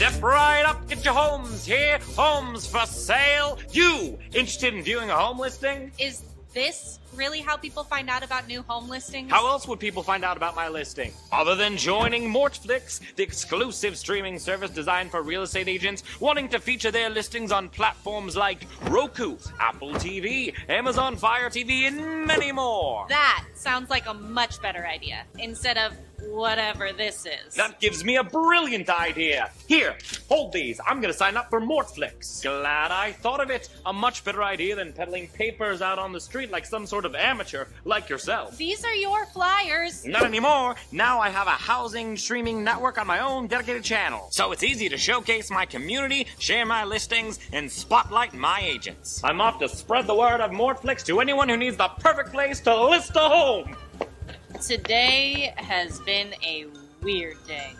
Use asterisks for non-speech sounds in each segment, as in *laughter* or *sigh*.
Step right up, get your homes here. Homes for sale. You interested in viewing a home listing? Is this really how people find out about new home listings? How else would people find out about my listing? Other than joining Mortflix, the exclusive streaming service designed for real estate agents wanting to feature their listings on platforms like Roku, Apple TV, Amazon Fire TV, and many more. That sounds like a much better idea instead of whatever this is. That gives me a brilliant idea. Here, hold these. I'm gonna sign up for Mortflix. Glad I thought of it. A much better idea than peddling papers out on the street like some sort of amateur like yourself. These are your flyers. Not anymore. Now I have a housing streaming network on my own dedicated channel. So it's easy to showcase my community, share my listings, and spotlight my agents. I'm off to spread the word of Mortflix to anyone who needs the perfect place to list a home. Today has been a weird day.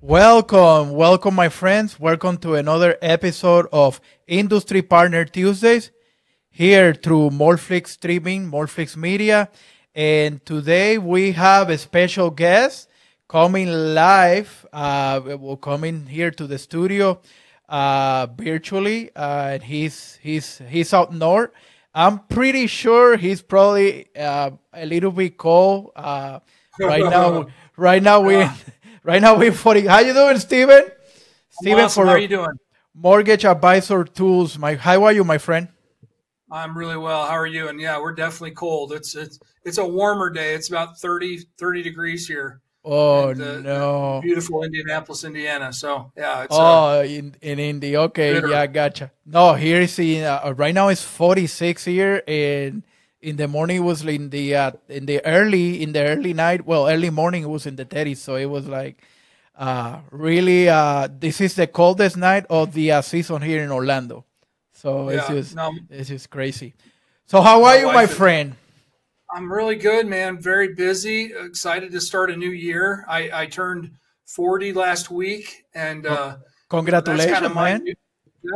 Welcome, welcome, my friends. Welcome to another episode of Industry Partner Tuesdays here through Mortflix Streaming, Mortflix Media. And today we have a special guest coming live. Uh, will coming here to the studio uh, virtually. Uh, and he's he's he's out north. I'm pretty sure he's probably uh, a little bit cold uh, right now. *laughs* Right now we *laughs* right now we're 40. How you doing, Steven? Steven, awesome. how are you doing? Mortgage Advisor Tools. My how are you, my friend? I'm really well. How are you? And yeah, we're definitely cold. It's it's it's a warmer day. It's about 30 30 degrees here. Oh the, no! The beautiful Indianapolis, Indiana. So yeah. It's, oh, uh, in in Indy. Okay, bitter. yeah, gotcha. No, here is in uh, right now it's 46 here, and in the morning it was in the uh, in the early in the early night. Well, early morning it was in the 30s, so it was like uh really uh this is the coldest night of the uh, season here in Orlando. So yeah, it's just no, it's just crazy. So how are you, my friend? I'm really good, man. Very busy. Excited to start a new year. I, I turned 40 last week, and uh, congratulations, kind of man. New,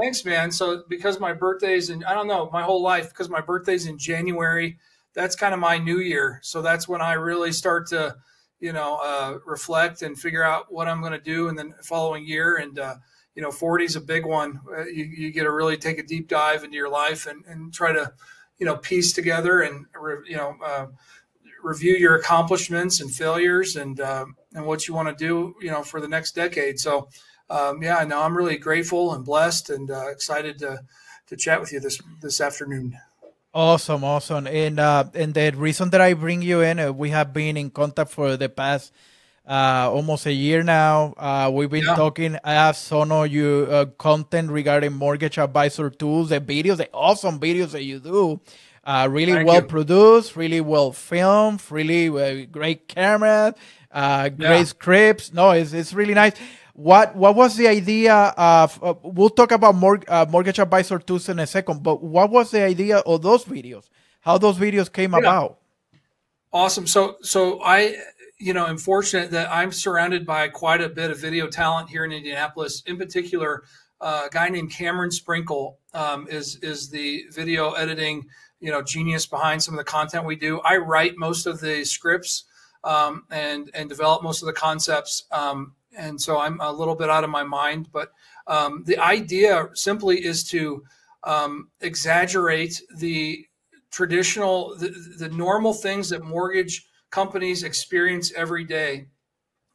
thanks, man. So because my birthday's in, I don't know, my whole life because my birthday's in January. That's kind of my new year. So that's when I really start to, you know, uh, reflect and figure out what I'm going to do in the following year. And uh, you know, 40 is a big one. Uh, you, you get to really take a deep dive into your life and, and try to you know piece together and you know uh, review your accomplishments and failures and uh, and what you want to do you know for the next decade. So um, yeah no i'm really grateful and blessed and uh, excited to to chat with you this this afternoon. Awesome awesome. And uh, and the reason that i bring you in uh, we have been in contact for the past uh, almost a year now. Uh, we've been yeah. talking. I have some of you uh, content regarding mortgage advisor tools, the videos, the awesome videos that you do. Uh, really Thank well you. produced, really well filmed, really uh, great camera, uh, great yeah. scripts. No, it's, it's really nice. What what was the idea of? Uh, we'll talk about mor- uh, mortgage advisor tools in a second. But what was the idea of those videos? How those videos came yeah. about? Awesome. So so I you know, I'm fortunate that I'm surrounded by quite a bit of video talent here in Indianapolis. In particular, uh, a guy named Cameron Sprinkle um, is is the video editing, you know, genius behind some of the content we do. I write most of the scripts um, and and develop most of the concepts, um, and so I'm a little bit out of my mind. But um, the idea simply is to um, exaggerate the traditional, the, the normal things that mortgage companies experience every day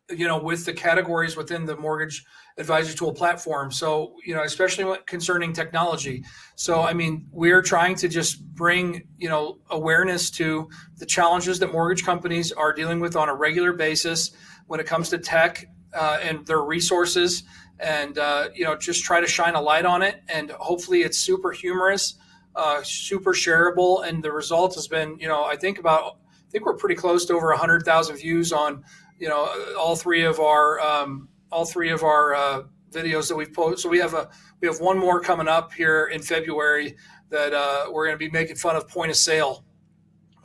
you know with the categories within the mortgage advisor tool platform. So you know especially concerning technology. So i mean we're trying to just bring you know awareness to the challenges that mortgage companies are dealing with on a regular basis when it comes to tech uh, and their resources. And uh, you know just try to shine a light on it. And hopefully it's super humorous uh, super shareable. And the result has been you know i think about I think we're pretty close to over 100,000 views on, you know, all three of our um, all three of our uh, videos that we've posted. So we have a we have one more coming up here in February that uh, we're going to be making fun of point of sale.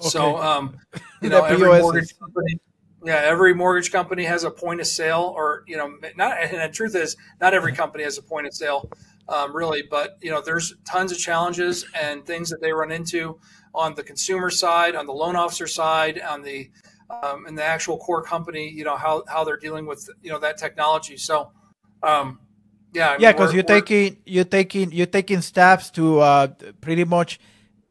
Okay. So um, *laughs* you know, every mortgage company, yeah, every mortgage company has a point of sale, or you know, not. And the truth is, not every company has a point of sale. Um, really. But you know, there's tons of challenges and things that they run into on the consumer side, on the loan officer side, on the um, and the actual core company. You know how how they're dealing with you know that technology. So. Um, yeah, I mean, yeah, because you're taking you're taking you're taking steps to uh, pretty much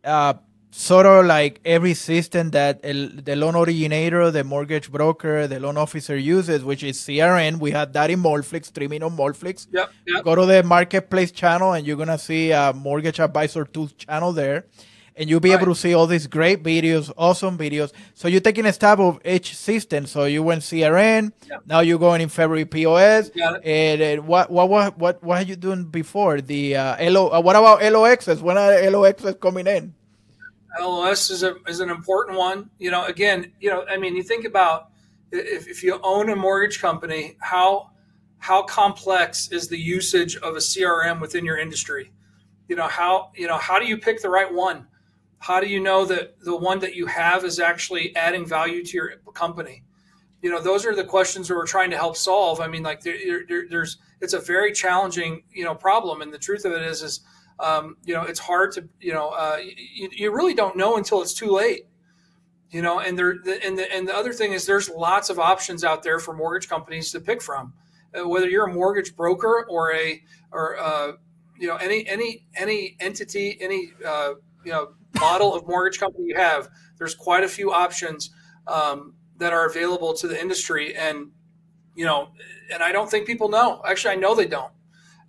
uh, sort of like every system that el, the loan originator, the mortgage broker, the loan officer uses, which is CRM. We have that in Mortflix, streaming on Mortflix. Yep, yep. Go to the marketplace channel and you're gonna see a mortgage advisor tools channel there. And you'll be right. able to see all these great videos, awesome videos. So you're taking a step of each system. So you went CRM, yep. now you're going in February POS. And, and, what what what what what are you doing before the uh, LO? Uh, what about LOXs? When are LOXs coming in? LOS is a is an important one. You know, again, you know, I mean, you think about if, if you own a mortgage company, how how complex is the usage of a CRM within your industry? You know, how you know how do you pick the right one? How do you know that the one that you have is actually adding value to your company? You know, those are the questions that we're trying to help solve. I mean, like there, there, there's it's a very challenging you know problem, and the truth of it is is um, you know, it's hard to, you know, uh, you, you, really don't know until it's too late. You know, and there, and the, and the other thing is, there's lots of options out there for mortgage companies to pick from. Uh, whether you're a mortgage broker or a, or uh, you know, any any any entity, any uh, you know model of mortgage company you have, there's quite a few options um, that are available to the industry, and you know, and I don't think people know. Actually, I know they don't.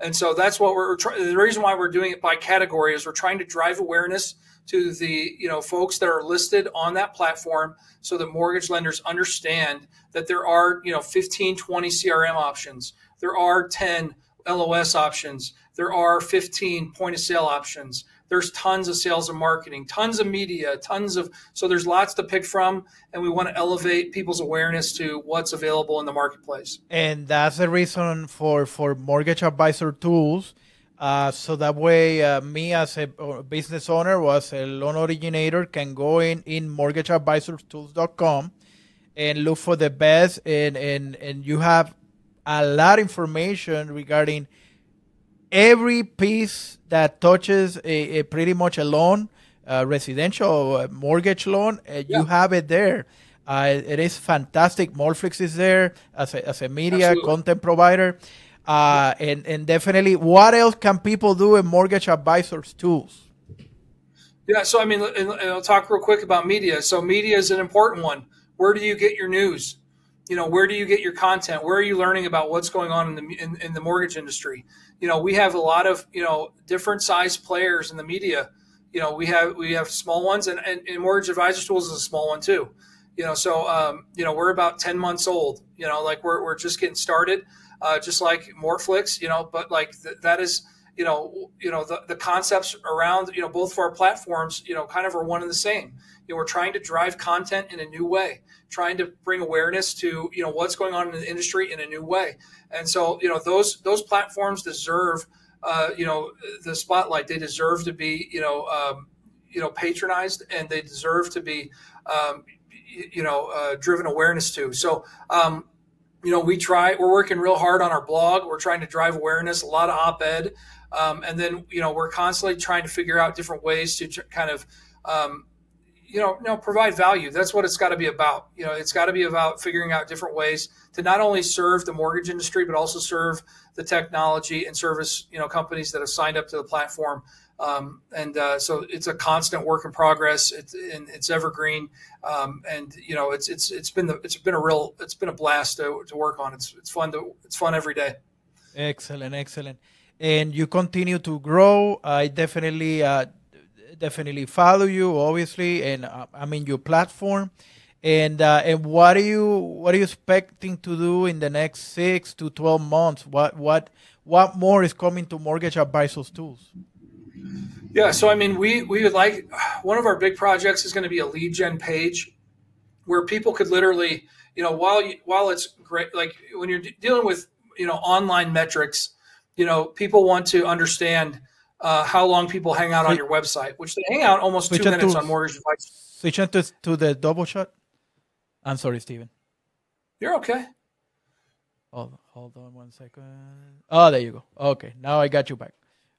And so that's what we're trying. The reason why we're doing it by category is we're trying to drive awareness to the you know folks that are listed on that platform so that mortgage lenders understand that there are you know 15 20 crm options there are 10 los options there are 15 point of sale options there's tons of sales and marketing, tons of media, tons of so there's lots to pick from, and we want to elevate people's awareness to what's available in the marketplace. And that's the reason for for mortgage advisor tools. Uh, so that way, uh, me as a business owner was a loan originator can go in in mortgageadvisorstools.com and look for the best, and and and you have a lot of information regarding every piece that touches a, a pretty much a loan, uh, residential mortgage loan, uh, yeah. you have it there. Uh, it is fantastic. Mortflix is there as a, as a media Absolutely. content provider. Uh, and, and definitely, what else can people do in mortgage advisors tools? Yeah, so I mean, and I'll talk real quick about media. So, media is an important one. Where do you get your news? You know, where do you get your content? Where are you learning about what's going on in the in, in the mortgage industry? you know, we have a lot of, you know, different size players in the media. You know, we have we have small ones, and, and, and Mortgage Advisor Tools is a small one too. You know, so um, you know we're about ten months old. You know, like we're we're just getting started, uh, just like Mortflix. You know, but like th- that is you know you know the, the concepts around you know both of our platforms you know kind of are one and the same you know we're trying to drive content in a new way trying to bring awareness to you know what's going on in the industry in a new way and so, you know, those those platforms deserve, uh, you know, the spotlight. They deserve to be, you know, um, you know, patronized, and they deserve to be, um, you know, uh, driven awareness to. So, um, you know, we try. We're working real hard on our blog. We're trying to drive awareness. A lot of op-ed, um, and then you know, we're constantly trying to figure out different ways to kind of um, you know, you know, provide value. That's what it's got to be about. You know, it's got to be about figuring out different ways to not only serve the mortgage industry, but also serve the technology and service, you know, companies that have signed up to the platform. Um, and uh, so it's a constant work in progress. It's it's evergreen, um, and you know, it's it's it's been the it's been a real it's been a blast to, to work on. It's it's fun to it's fun every day. Excellent, excellent. And you continue to grow. I definitely. Uh, definitely follow you, obviously, and uh, I mean your platform. And uh, and what are you what are you expecting to do in the next six to twelve months? What what what more is coming to Mortgage Advisors Tools? Yeah, so I mean, we we would like *sighs* one of our big projects is going to be a lead gen page where people could literally, you know, while you, while it's great, like when you're dealing with you know online metrics, you know, people want to understand uh, how long people hang out on your website, which they hang out almost two minutes to, on mortgage advice. Switch to, to the double shot. I'm sorry, Steven. You're okay. Hold, hold on one second. Oh, there you go. Okay, now I got you back.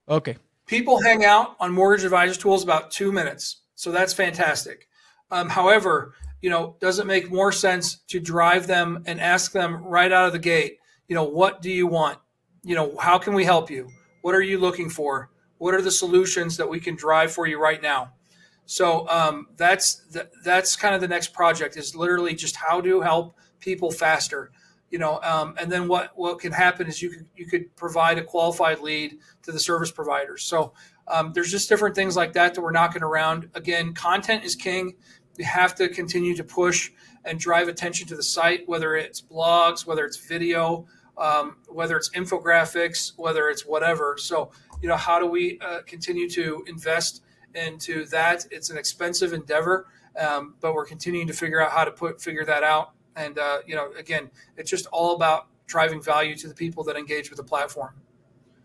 Okay. People hang out on Mortgage Advisor Tools about two minutes, so that's fantastic. Um, however, you know, does it make more sense to drive them and ask them right out of the gate, you know, what do you want? You know, how can we help you? What are you looking for? What are the solutions that we can drive for you right now? So um, that's the, that's kind of the next project is literally just how to help people faster. You know, um, and then what what can happen is you could you could provide a qualified lead to the service providers. So um, there's just different things like that that we're knocking around. Again, content is king. We have to continue to push and drive attention to the site, whether it's blogs, whether it's video, um, whether it's infographics, whether it's whatever. So, you know, how do we uh, continue to invest into that? It's an expensive endeavor, um, but we're continuing to figure out how to put figure that out. And uh, you know, again, it's just all about driving value to the people that engage with the platform.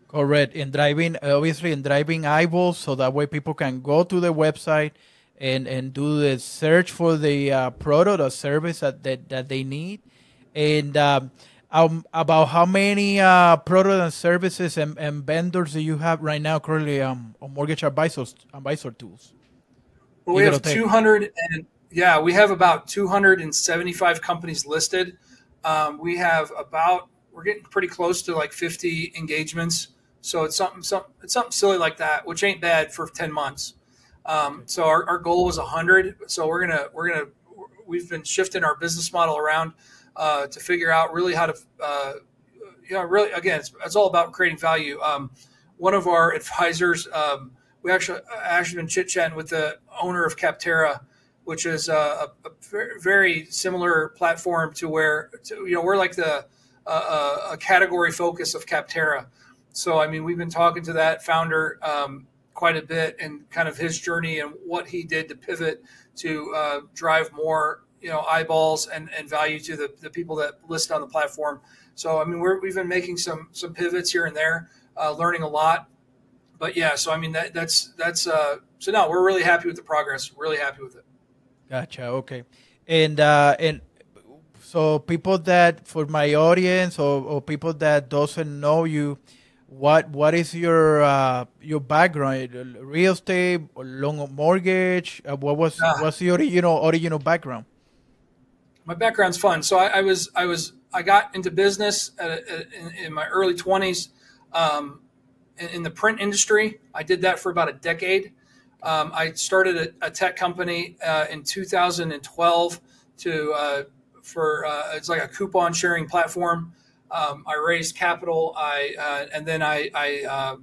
Correct. In driving, obviously, in driving eyeballs, so that way people can go to the website and and do the search for the uh, product or service that, that that they need, and um, um, about how many uh, products and services and, and vendors do you have right now currently um, on mortgage advisors advisor tools? Well, we have two hundred and yeah, we have about two hundred and seventy five companies listed. Um, we have about we're getting pretty close to like fifty engagements. So it's something, something it's something silly like that, which ain't bad for ten months. Um, so our, our goal was 100. So we're gonna we're gonna we've been shifting our business model around uh, to figure out really how to uh, you know really again it's, it's all about creating value. Um, one of our *laughs* advisors, um, we actually actually been chit chatting with the owner of Capterra, which is a, a, very similar platform to where to, you know we're like the uh, a category focus of Capterra. So I mean we've been talking to that founder um, quite a bit and kind of his journey and what he did to pivot to uh, drive more you know eyeballs and, and value to the, the people that list on the platform so i mean we're, we've been making some some pivots here and there uh, learning a lot but yeah so i mean that that's that's uh so no we're really happy with the progress really happy with it gotcha okay and uh and so people that for my audience or, or people that doesn't know you what what is your uh, your background? Real estate, long mortgage. Uh, what was uh, what's the original original background? My background's fun. So I, I was I was I got into business at, in, in, my early twenties um, in, in, the print industry. I did that for about a decade. Um, I started a, a tech company uh, in 2012 to uh, for uh, it's like a coupon sharing platform um, I raised capital. I uh, and then I I, uh,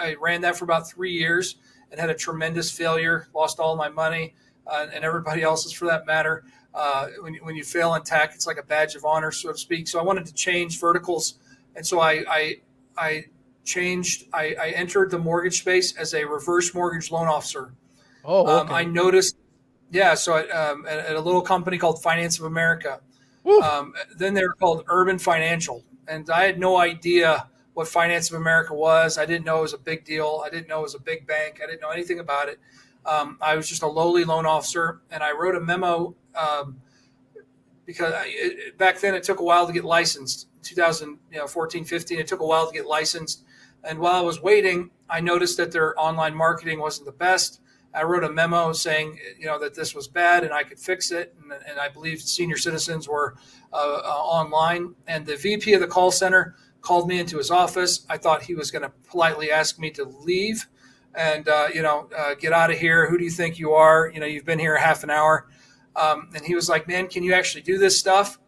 I, ran that for about three years and had a tremendous failure. Lost all my money uh, and everybody else's for that matter. Uh, when when you fail in tech, it's like a badge of honor, so to speak. So I wanted to change verticals, and so I I, I changed. I, I entered the mortgage space as a reverse mortgage loan officer. Oh, um, okay. um, I noticed. Yeah, so I, um, at, at a little company called Finance of America um, then they were called Urban Financial, and I had no idea what Finance of America was. I didn't know it was a big deal. I didn't know it was a big bank. I didn't know anything about it. Um, I was just a lowly loan officer, and I wrote a memo um, because I, it, back then it took a while to get licensed. 2014, 15, it took a while to get licensed. And while I was waiting, I noticed that their online marketing wasn't the best. I wrote a memo saying, you know, that this was bad and I could fix it. And, and I believe senior citizens were uh, uh, online. And the VP of the call center called me into his office. I thought he was going to politely ask me to leave and, uh, you know, uh, get out of here. Who do you think you are? You know, you've been here half an hour. Um, and he was like, man, can you actually do this stuff?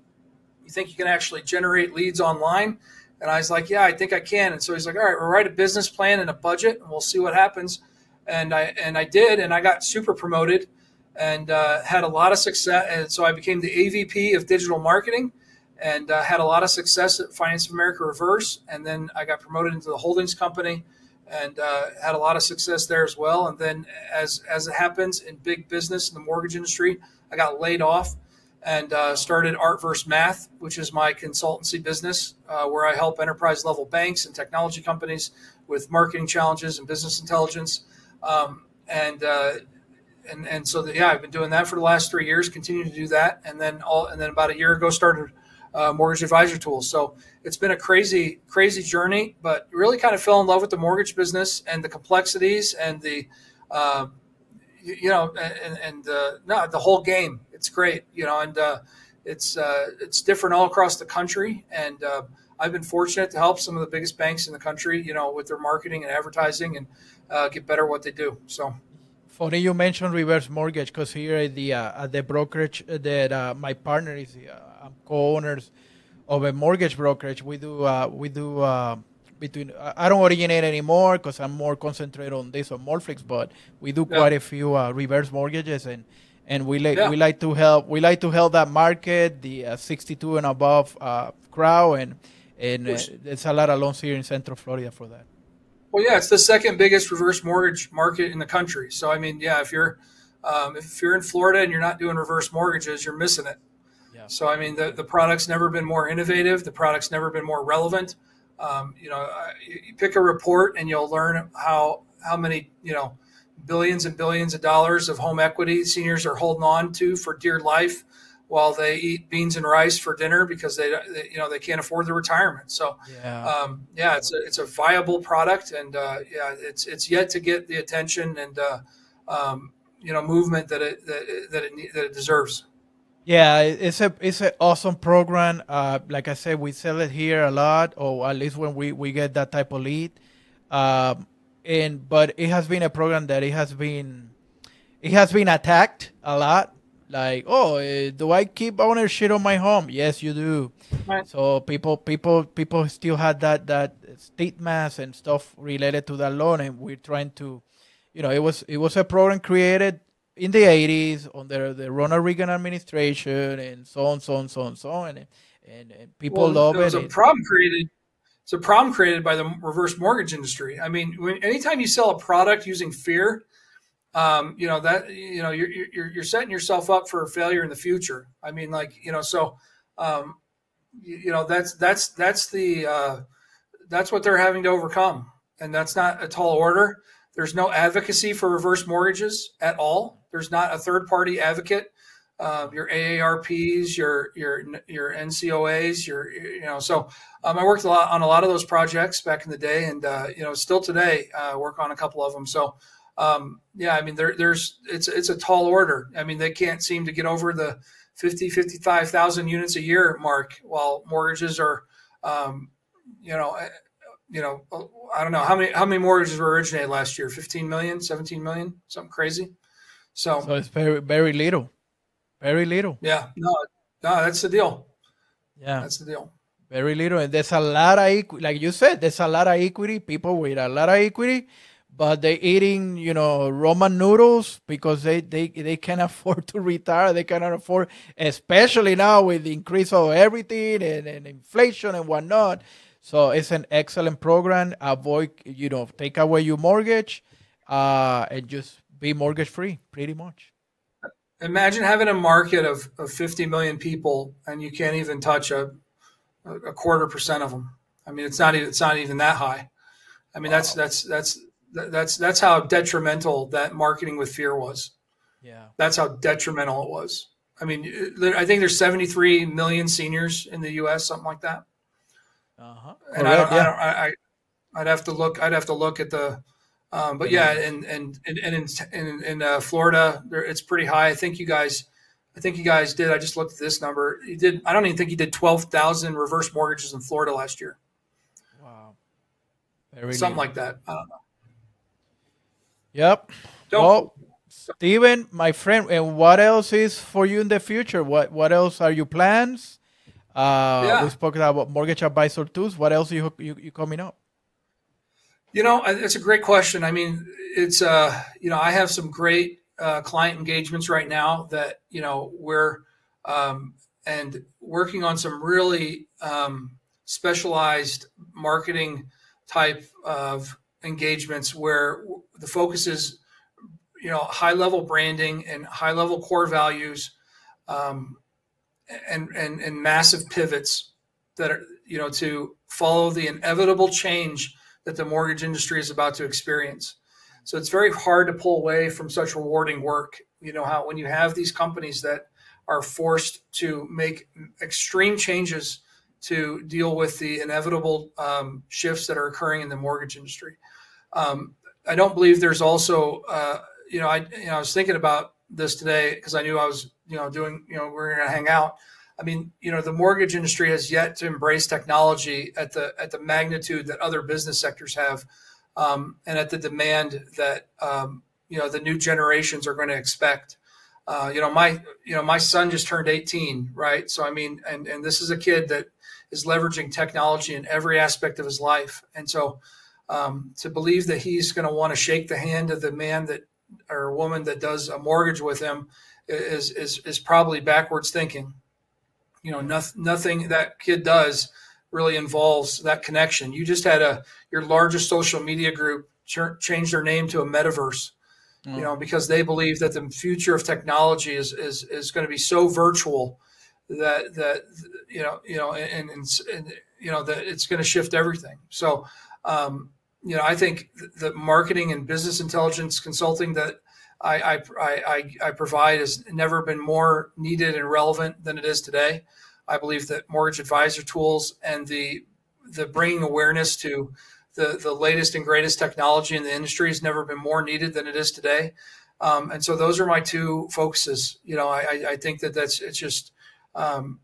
You think you can actually generate leads online? And I was like, yeah, I think I can. And so he's like, all right, we'll write a business plan and a budget and we'll see what happens and I and I did, and I got super promoted, and uh, had a lot of success. And so I became the AVP of digital marketing, and uh, had a lot of success at Finance of America Reverse. And then I got promoted into the holdings company, and uh, had a lot of success there as well. And then as as it happens in big business in the mortgage industry, I got laid off. And uh, started Art vs Math, which is my consultancy business, uh, where I help enterprise level banks and technology companies with marketing challenges and business intelligence. Um, and uh, and and so the, yeah, I've been doing that for the last three years. Continue to do that, and then all and then about a year ago started uh, mortgage advisor tools. So it's been a crazy, crazy journey, but really kind of fell in love with the mortgage business and the complexities and the, uh, you, you, know, and, and uh, no, the whole game. It's great, you know, and uh, it's uh, it's different all across the country. And uh, I've been fortunate to help some of the biggest banks in the country, you know, with their marketing and advertising and get better what they do. So. Funny you mentioned reverse mortgage because here at the at the brokerage that my partner is co-owners of a mortgage brokerage. We do uh, we do uh, between I don't originate anymore because I'm more concentrated on this on Mortflix, but we do yeah. quite a few uh, reverse mortgages and and we like yeah. we like to help we like to help that market the 62 and above crowd and and there's a lot of loans here in Central Florida for that. Well, yeah, it's the second biggest reverse mortgage market in the country. So, I mean, yeah, if you're um, if you're in Florida and you're not doing reverse mortgages, you're missing it. Yeah. So, I mean, the, the product's never been more innovative. The product's never been more relevant. Um, you know, you pick a report and you'll learn how how many you know billions and billions of dollars of home equity seniors are holding on to for dear life while they eat beans and rice for dinner because they, they you know they can't afford the retirement. So yeah, um, yeah it's a, it's a viable product, and uh, yeah, it's it's yet to get the attention and uh, um, you know movement that it that it, that it, that it deserves. Yeah, it's a it's an awesome program. Uh, like I said, we sell it here a lot, or at least when we, we get that type of lead. Um, and but it has been a program that it has been it has been attacked a lot like oh uh, do i keep ownership on my home yes you do right. so people people people still had that that stigma and stuff related to that loan and we're trying to you know it was it was a program created in the 80s under the ronald reagan administration and so on so on so on so on and, and, and people well, love it. It was a problem created it's a problem created by the reverse mortgage industry i mean when, anytime you sell a product using fear um, you know that you know you're, you're you're setting yourself up for failure in the future. I mean, like you know, so um, you, you know that's that's that's the uh, that's what they're having to overcome, and that's not a tall order. There's no advocacy for reverse mortgages at all. There's not a third party advocate. Uh, your AARPs, your your your NCOAs, your you know. So um, I worked a lot on a lot of those projects back in the day, and uh, you know, still today uh, work on a couple of them. So um, yeah, I mean, there, there's it's it's a tall order. I mean, they can't seem to get over the 50, 55,000 units a year mark, while mortgages are, um, you know, you know, uh, I don't know how many how many mortgages were originated last year? 15 million, 17 million, something crazy. So, so it's very very little, very little. Yeah, no, no, that's the deal. Yeah, that's the deal. Very little, and there's a lot of equity. Like you said, there's a lot of equity. People with a lot of equity but they're eating, you know, ramen noodles because they, they, they can't *laughs* afford to retire. They cannot afford, especially now with the increase of everything and, and inflation and whatnot. So it's an excellent program. Avoid, you know, take away your mortgage uh, and just be mortgage free, pretty much. Imagine having a market of, of 50 million people and you can't even touch a, a quarter percent of them. I mean, it's not even, it's not even that high. I mean, wow. that's, that's, that's, that's that's how detrimental that marketing with fear was. Yeah, that's how detrimental it was. I mean, I think there's 73 million seniors in the U.S., something like that. Uh-huh. And I, don't, yeah. I, don't, I, I'd have to look. I'd have to look at the. Um, but yeah, and and and, and in in, in uh, Florida, there, it's pretty high. I think you guys, I think you guys did. I just looked at this number. You did. I don't even think you did twelve thousand reverse mortgages in Florida last year. Wow. Very Something neat. like that. I don't know. Yep. Don't. Well, Steven, my friend, and what else is for you in the future? What what else are your plans? Uh, yeah. We spoke about mortgage advisor tools. What else you you, you coming up? You know, it's a great question. I mean, it's uh, you know, I have some great uh, client engagements right now that you know we're um, and working on some really um, specialized marketing type of engagements where the focus is you know high level branding and high level core values um, and, and and massive pivots that are you know to follow the inevitable change that the mortgage industry is about to experience so it's very hard to pull away from such rewarding work you know how when you have these companies that are forced to make extreme changes to deal with the inevitable um, shifts that are occurring in the mortgage industry. Um, I don't believe there's also, uh, you know, I you know I was thinking about this today because I knew I was, you know, doing, you know, we are going to hang out. I mean, you know, the mortgage industry has yet to embrace technology at the at the magnitude that other business sectors have, um, and at the demand that um, you know the new generations are going to expect. Uh, you know, my you know my son just turned 18, right? So I mean, and and this is a kid that is leveraging technology in every aspect of his life, and so um, to believe that he's going to want to shake the hand of the man that or a woman that does a mortgage with him is is is probably backwards thinking. You know, nothing nothing that kid does really involves that connection. You just had a your largest social media group ch- change their name to a metaverse. Mm. You know, because they believe that the future of technology is is is going to be so virtual that that you know you know and and, and you know that it's going to shift everything. So um, you know, I think the marketing and business intelligence consulting that I, I, I, I provide has never been more needed and relevant than it is today. I believe that mortgage advisor tools and the the bringing awareness to the the latest and greatest technology in the industry has never been more needed than it is today. Um, and so those are my two focuses. You know, I, I think that that's it's just um,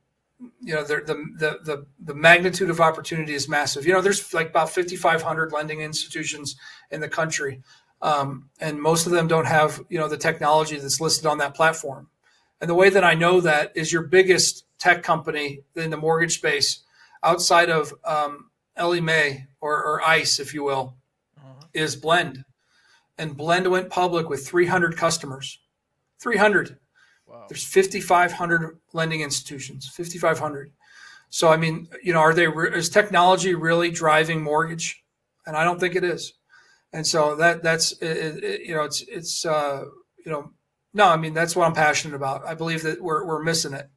you know, the, the, the, the magnitude of opportunity is massive. You know, there's like about 5,500 lending institutions in the country. Um, and most of them don't have, you know, the technology that's listed on that platform. And the way that I know that is your biggest tech company in the mortgage space outside of um, Ellie Mae or, or ICE, if you will, uh-huh. is Blend. And Blend went public with 300 customers. 300. There's 5,500 lending institutions, 5,500. So, I mean, you know, are they, is technology really driving mortgage? And I don't think it is. And so that, that's, it, it, you know, it's, it's, uh, you know, no, I mean, that's what I'm passionate about. I believe that we're, we're missing it.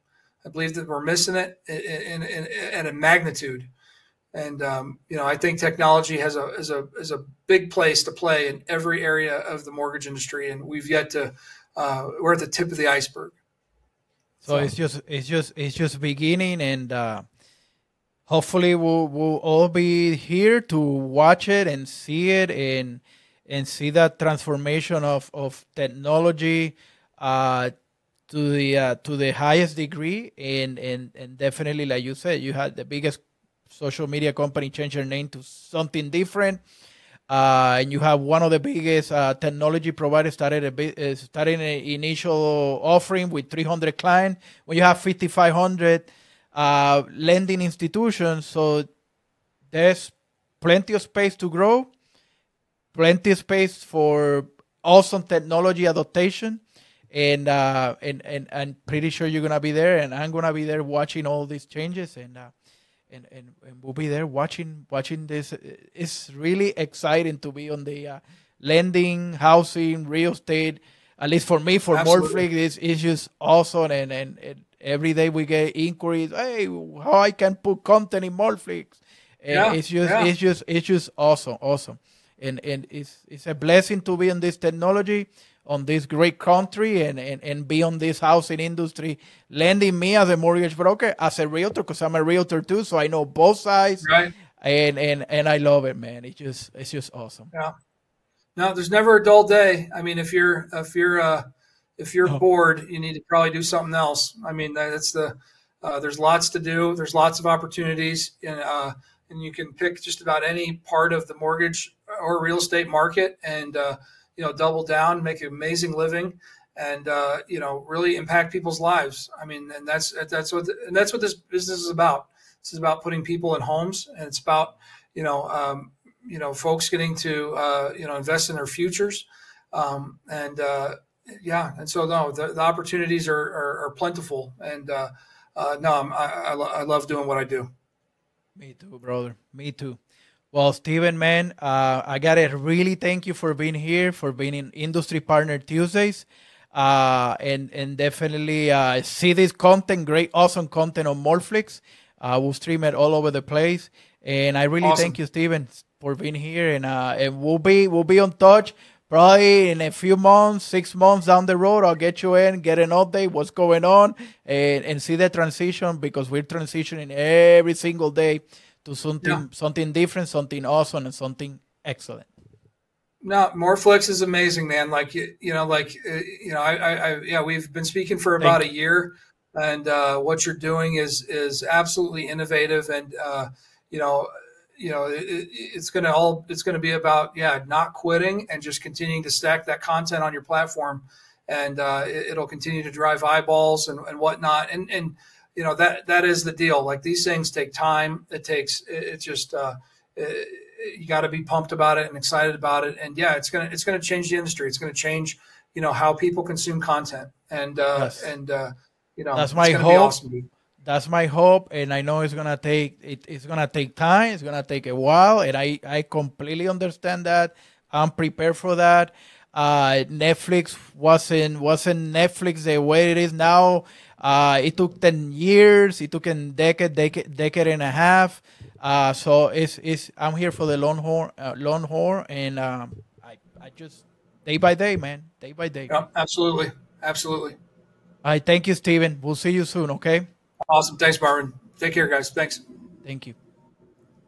I believe that we're missing it in, in, in, in a magnitude. And, um, you know, I think technology has a, is a, is a big place to play in every area of the mortgage industry. And we've yet to, uh, we're at the tip of the iceberg. So, so, it's just it's just it's just beginning, and uh, hopefully we'll we'll all be here to watch it and see it and and see that transformation of of technology uh, to the uh, to the highest degree, and and and definitely, like you said, you had the biggest social media company change their name to something different uh, and you have one of the biggest uh, technology providers started a uh, starting an initial offering with 300 clients. When you have 5,500 uh, lending institutions, so there's plenty of space to grow, plenty of space for awesome technology adaptation. And, uh, and and I'm pretty sure you're gonna be there, and I'm gonna be there watching all these changes. And uh, and, and, and we'll be there watching watching this. It's really exciting to be on the uh, lending, housing, real estate. At least for me, for Mortflix, it's, it's just awesome. And, and, and every day we get inquiries. Hey, how I can put content in Mortflix? And yeah, it's just yeah. it's just it's just awesome, awesome. And and it's it's a blessing to be in this technology on this great country and, and, and be on this housing industry, lending me as a mortgage broker, as a realtor, because I'm a realtor too, so I know both sides. Right. And, and and I love it, man. It's just it's just awesome. Yeah. No, there's never a dull day. I mean, if you're if you're uh if you're oh. bored, you need to probably do something else. I mean, that's the uh, there's lots to do. There's lots of opportunities, and uh, and you can pick just about any part of the mortgage or real estate market, and uh, you know, double down, make an amazing living, and uh, you know, really impact people's lives. I mean, and that's that's what and that's what this business is about. This is about putting people in homes, and it's about you know, um, you know, folks getting to uh, you know invest in their futures, um, and uh, yeah, and so no, the, the opportunities are, are, are plentiful, and uh, uh, no, I'm, I, I, I love doing what I do. Me too, brother. Me too. Well, Steven, man, uh, I gotta really thank you for being here, for being in Industry Partner Tuesdays, uh, and and definitely uh, see this content, great, awesome content on Mortflix. Uh, we'll stream it all over the place, and I really awesome. thank you, Steven, for being here, and uh, and we'll be we'll be on touch probably in a few months, six months down the road, I'll get you in, get an update, what's going on, and, and see the transition because we're transitioning every single day to something yeah. something different, something awesome, and something excellent. No, Mortflix is amazing, man. Like you, you know, like uh, you know, I, I, I, yeah, we've been speaking for about Thank a year, and uh, what you're doing is is absolutely innovative, and uh, you know, you know, it, it's going to all it's going to be about yeah, not quitting and just continuing to stack that content on your platform, and uh, it, will continue to drive eyeballs and, and whatnot, and and you know that that is the deal. Like these things take time. It takes it, just uh, it, you got to be pumped about it and excited about it, and yeah, it's gonna it's gonna change the industry. It's gonna change you know how people consume content, and uh, yes. and uh, you know that's my hope. Awesome, that's my hope and i know it's gonna take it, it's gonna take time it's gonna take a while and i i completely understand that i'm prepared for that uh, netflix wasn't wasn't netflix the way it is now uh, it took 10 years it took a decade decade, decade and a half uh, so it's it's i'm here for the long haul uh, long haul and um, i i just day by day man day by day yeah, absolutely absolutely all right thank you steven we'll see you soon okay Awesome. Thanks, Marvin. Take care, guys. Thanks. Thank you.